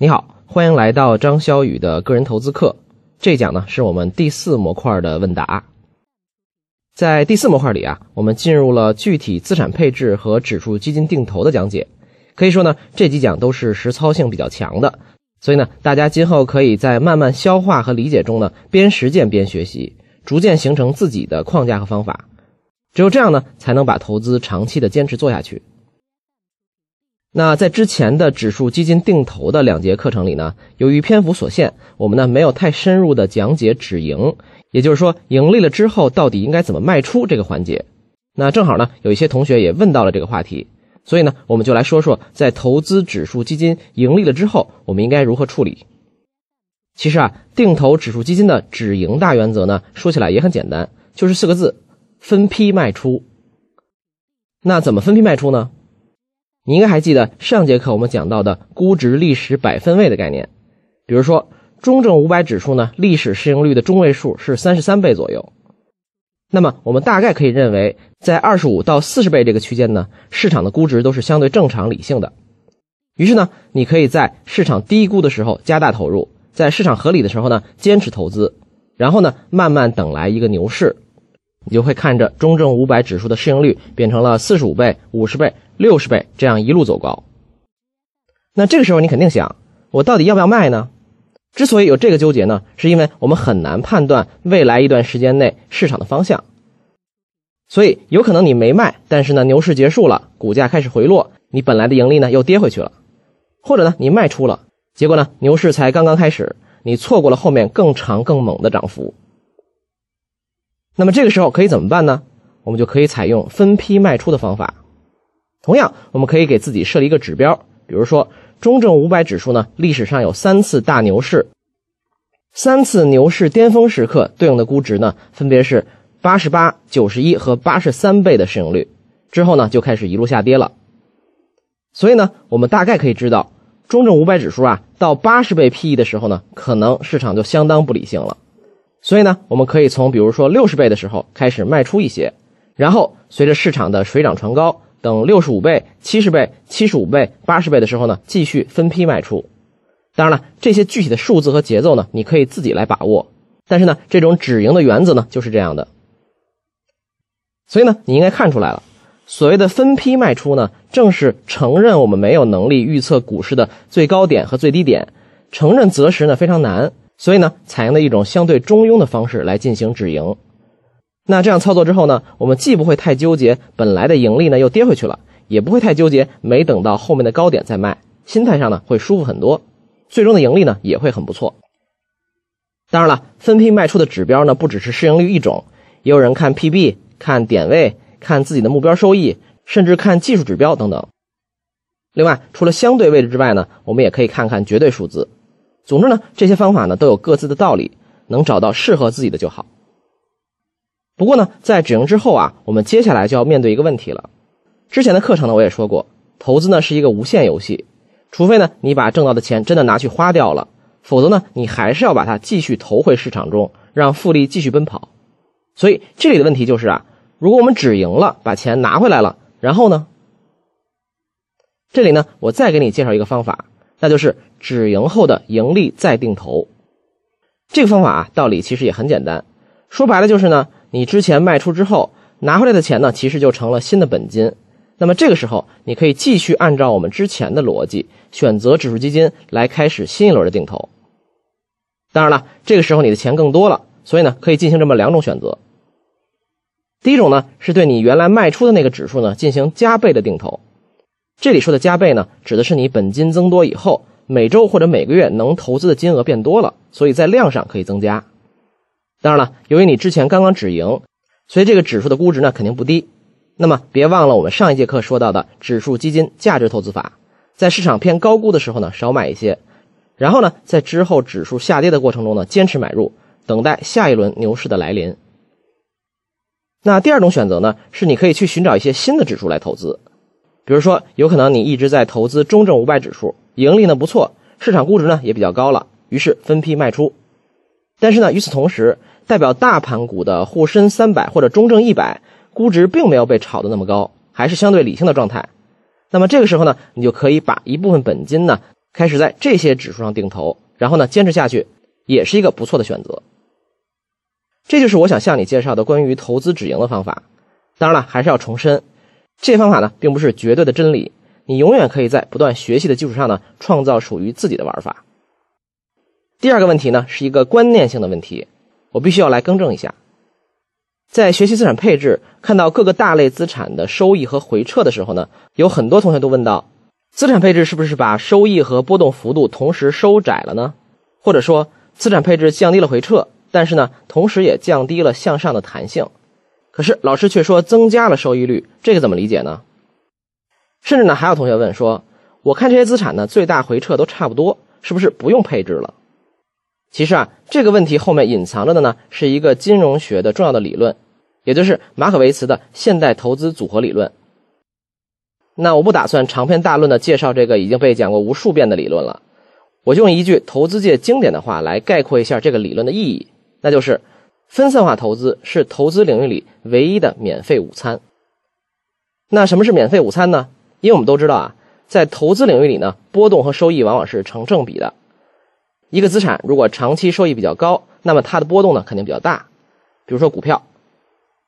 你好，欢迎来到张潇雨的个人投资课。这讲呢是我们第四模块的问答。在第四模块里啊，我们进入了具体资产配置和指数基金定投的讲解。可以说呢，这几讲都是实操性比较强的，所以呢，大家今后可以在慢慢消化和理解中呢，边实践边学习，逐渐形成自己的框架和方法。只有这样呢，才能把投资长期的坚持做下去。那在之前的指数基金定投的两节课程里呢，由于篇幅所限，我们呢没有太深入的讲解止盈，也就是说盈利了之后到底应该怎么卖出这个环节。那正好呢，有一些同学也问到了这个话题，所以呢，我们就来说说在投资指数基金盈利了之后，我们应该如何处理。其实啊，定投指数基金的止盈大原则呢，说起来也很简单，就是四个字：分批卖出。那怎么分批卖出呢？你应该还记得上节课我们讲到的估值历史百分位的概念，比如说中证五百指数呢，历史市盈率的中位数是三十三倍左右。那么我们大概可以认为，在二十五到四十倍这个区间呢，市场的估值都是相对正常理性的。于是呢，你可以在市场低估的时候加大投入，在市场合理的时候呢坚持投资，然后呢慢慢等来一个牛市。你就会看着中证五百指数的市盈率变成了四十五倍、五十倍、六十倍，这样一路走高。那这个时候你肯定想，我到底要不要卖呢？之所以有这个纠结呢，是因为我们很难判断未来一段时间内市场的方向。所以有可能你没卖，但是呢牛市结束了，股价开始回落，你本来的盈利呢又跌回去了。或者呢你卖出了，结果呢牛市才刚刚开始，你错过了后面更长更猛的涨幅。那么这个时候可以怎么办呢？我们就可以采用分批卖出的方法。同样，我们可以给自己设立一个指标，比如说中证五百指数呢，历史上有三次大牛市，三次牛市巅峰时刻对应的估值呢，分别是八十八、九十一和八十三倍的市盈率，之后呢就开始一路下跌了。所以呢，我们大概可以知道，中证五百指数啊，到八十倍 PE 的时候呢，可能市场就相当不理性了。所以呢，我们可以从比如说六十倍的时候开始卖出一些，然后随着市场的水涨船高，等六十五倍、七十倍、七十五倍、八十倍的时候呢，继续分批卖出。当然了，这些具体的数字和节奏呢，你可以自己来把握。但是呢，这种止盈的原则呢，就是这样的。所以呢，你应该看出来了，所谓的分批卖出呢，正是承认我们没有能力预测股市的最高点和最低点，承认择时呢非常难。所以呢，采用的一种相对中庸的方式来进行止盈。那这样操作之后呢，我们既不会太纠结本来的盈利呢又跌回去了，也不会太纠结没等到后面的高点再卖，心态上呢会舒服很多，最终的盈利呢也会很不错。当然了，分批卖出的指标呢不只是市盈率一种，也有人看 PB、看点位、看自己的目标收益，甚至看技术指标等等。另外，除了相对位置之外呢，我们也可以看看绝对数字。总之呢，这些方法呢都有各自的道理，能找到适合自己的就好。不过呢，在止盈之后啊，我们接下来就要面对一个问题了。之前的课程呢我也说过，投资呢是一个无限游戏，除非呢你把挣到的钱真的拿去花掉了，否则呢你还是要把它继续投回市场中，让复利继续奔跑。所以这里的问题就是啊，如果我们止盈了，把钱拿回来了，然后呢？这里呢我再给你介绍一个方法。那就是止盈后的盈利再定投，这个方法啊，道理其实也很简单。说白了就是呢，你之前卖出之后拿回来的钱呢，其实就成了新的本金。那么这个时候，你可以继续按照我们之前的逻辑，选择指数基金来开始新一轮的定投。当然了，这个时候你的钱更多了，所以呢，可以进行这么两种选择。第一种呢，是对你原来卖出的那个指数呢进行加倍的定投。这里说的加倍呢，指的是你本金增多以后，每周或者每个月能投资的金额变多了，所以在量上可以增加。当然了，由于你之前刚刚止盈，所以这个指数的估值呢肯定不低。那么别忘了我们上一节课说到的指数基金价值投资法，在市场偏高估的时候呢少买一些，然后呢在之后指数下跌的过程中呢坚持买入，等待下一轮牛市的来临。那第二种选择呢是你可以去寻找一些新的指数来投资。比如说，有可能你一直在投资中证五百指数，盈利呢不错，市场估值呢也比较高了，于是分批卖出。但是呢，与此同时，代表大盘股的沪深三百或者中证一百估值并没有被炒得那么高，还是相对理性的状态。那么这个时候呢，你就可以把一部分本金呢开始在这些指数上定投，然后呢坚持下去，也是一个不错的选择。这就是我想向你介绍的关于投资止盈的方法。当然了，还是要重申，这方法呢并不是绝对的真理，你永远可以在不断学习的基础上呢创造属于自己的玩法。第二个问题呢是一个观念性的问题，我必须要来更正一下。在学习资产配置，看到各个大类资产的收益和回撤的时候呢，有很多同学都问到：资产配置是不是把收益和波动幅度同时收窄了呢？或者说，资产配置降低了回撤，但是呢，同时也降低了向上的弹性。可是老师却说增加了收益率，这个怎么理解呢？甚至呢，还有同学问说：我看这些资产呢，最大回撤都差不多，是不是不用配置了？其实啊，这个问题后面隐藏着的呢，是一个金融学的重要的理论，也就是马可维茨的现代投资组合理论。那我不打算长篇大论的介绍这个已经被讲过无数遍的理论了，我就用一句投资界经典的话来概括一下这个理论的意义，那就是分散化投资是投资领域里唯一的免费午餐。那什么是免费午餐呢？因为我们都知道啊，在投资领域里呢，波动和收益往往是成正比的。一个资产如果长期收益比较高，那么它的波动呢肯定比较大。比如说股票，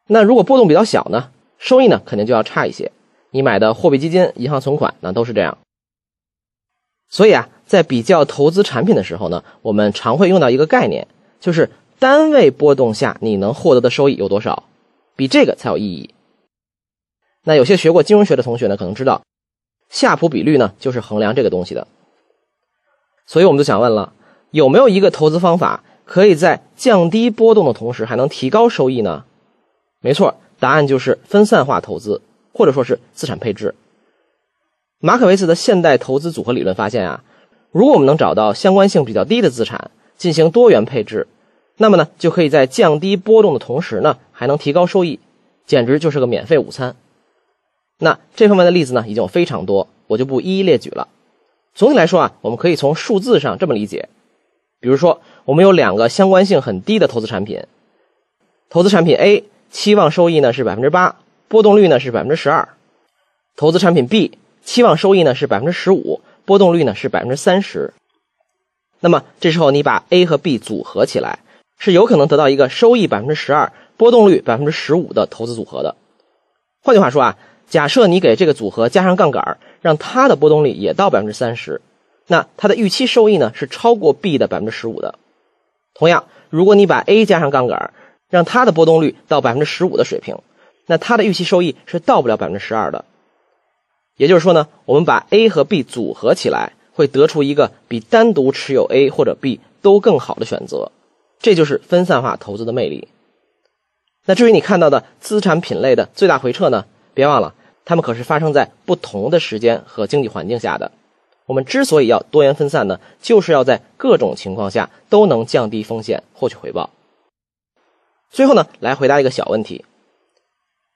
那如果波动比较小呢，收益呢肯定就要差一些。你买的货币基金、银行存款那都是这样。所以啊，在比较投资产品的时候呢，我们常会用到一个概念，就是单位波动下你能获得的收益有多少，比这个才有意义。那有些学过金融学的同学呢，可能知道夏普比率呢就是衡量这个东西的。所以我们就想问了。有没有一个投资方法可以在降低波动的同时还能提高收益呢？没错，答案就是分散化投资，或者说是资产配置。马可维茨的现代投资组合理论发现啊，如果我们能找到相关性比较低的资产进行多元配置，那么呢就可以在降低波动的同时呢还能提高收益，简直就是个免费午餐。那这方面的例子呢已经有非常多，我就不一一列举了。总体来说啊，我们可以从数字上这么理解。比如说，我们有两个相关性很低的投资产品，投资产品 A 期望收益呢是百分之八，波动率呢是百分之十二；投资产品 B 期望收益呢是百分之十五，波动率呢是百分之三十。那么这时候你把 A 和 B 组合起来，是有可能得到一个收益百分之十二、波动率百分之十五的投资组合的。换句话说啊，假设你给这个组合加上杠杆，让它的波动率也到百分之三十。那它的预期收益呢是超过 B 的百分之十五的。同样，如果你把 A 加上杠杆，让它的波动率到百分之十五的水平，那它的预期收益是到不了百分之十二的。也就是说呢，我们把 A 和 B 组合起来，会得出一个比单独持有 A 或者 B 都更好的选择。这就是分散化投资的魅力。那至于你看到的资产品类的最大回撤呢？别忘了，它们可是发生在不同的时间和经济环境下的。我们之所以要多元分散呢，就是要在各种情况下都能降低风险，获取回报。最后呢，来回答一个小问题。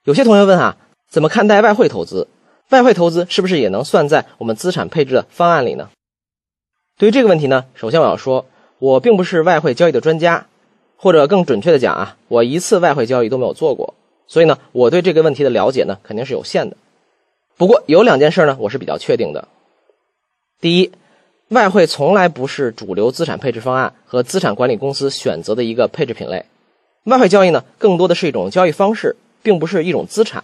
有些同学问啊，怎么看待外汇投资？外汇投资是不是也能算在我们资产配置的方案里呢？对于这个问题呢，首先我要说，我并不是外汇交易的专家，或者更准确的讲啊，我一次外汇交易都没有做过，所以呢，我对这个问题的了解呢，肯定是有限的。不过有两件事呢，我是比较确定的。第一，外汇从来不是主流资产配置方案和资产管理公司选择的一个配置品类。外汇交易呢，更多的是一种交易方式，并不是一种资产。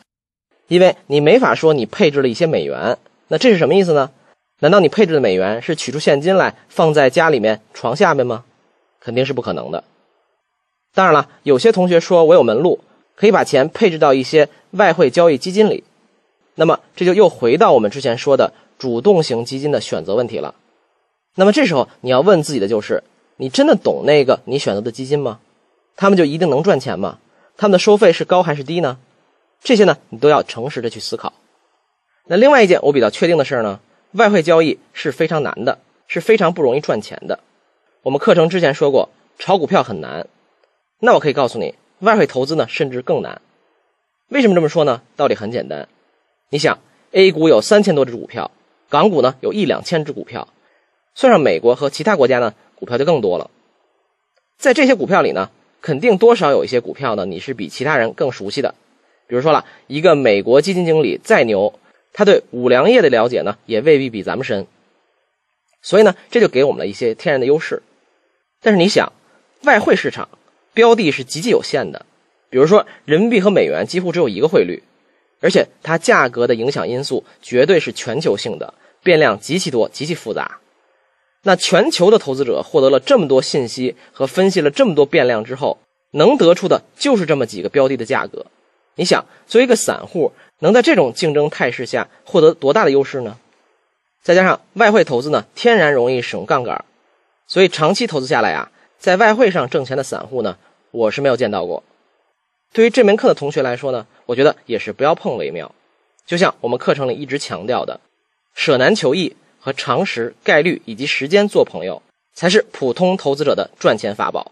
因为你没法说你配置了一些美元，那这是什么意思呢？难道你配置的美元是取出现金来放在家里面床下面吗？肯定是不可能的。当然了，有些同学说我有门路，可以把钱配置到一些外汇交易基金里。那么这就又回到我们之前说的。主动型基金的选择问题了，那么这时候你要问自己的就是：你真的懂那个你选择的基金吗？他们就一定能赚钱吗？他们的收费是高还是低呢？这些呢，你都要诚实的去思考。那另外一件我比较确定的事呢，外汇交易是非常难的，是非常不容易赚钱的。我们课程之前说过，炒股票很难。那我可以告诉你，外汇投资呢，甚至更难。为什么这么说呢？道理很简单，你想，A 股有三千多只股票。港股呢有一两千只股票，算上美国和其他国家呢，股票就更多了。在这些股票里呢，肯定多少有一些股票呢，你是比其他人更熟悉的。比如说了一个美国基金经理再牛，他对五粮液的了解呢，也未必比咱们深。所以呢，这就给我们了一些天然的优势。但是你想，外汇市场标的是极其有限的，比如说人民币和美元几乎只有一个汇率，而且它价格的影响因素绝对是全球性的，变量极其多、极其复杂。那全球的投资者获得了这么多信息和分析了这么多变量之后，能得出的就是这么几个标的的价格。你想，作为一个散户，能在这种竞争态势下获得多大的优势呢？再加上外汇投资呢，天然容易使用杠杆，所以长期投资下来啊，在外汇上挣钱的散户呢，我是没有见到过。对于这门课的同学来说呢，我觉得也是不要碰为妙。就像我们课程里一直强调的，舍难求易和常识、概率以及时间做朋友，才是普通投资者的赚钱法宝。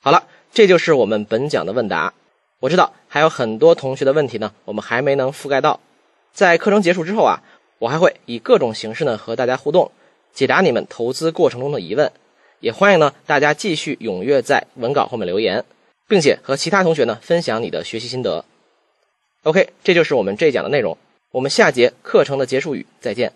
好了，这就是我们本讲的问答。我知道还有很多同学的问题呢，我们还没能覆盖到。在课程结束之后啊，我还会以各种形式呢和大家互动，解答你们投资过程中的疑问。也欢迎呢大家继续踊跃在文稿后面留言，并且和其他同学呢分享你的学习心得。OK，这就是我们这一讲的内容。我们下节课程的结束语再见。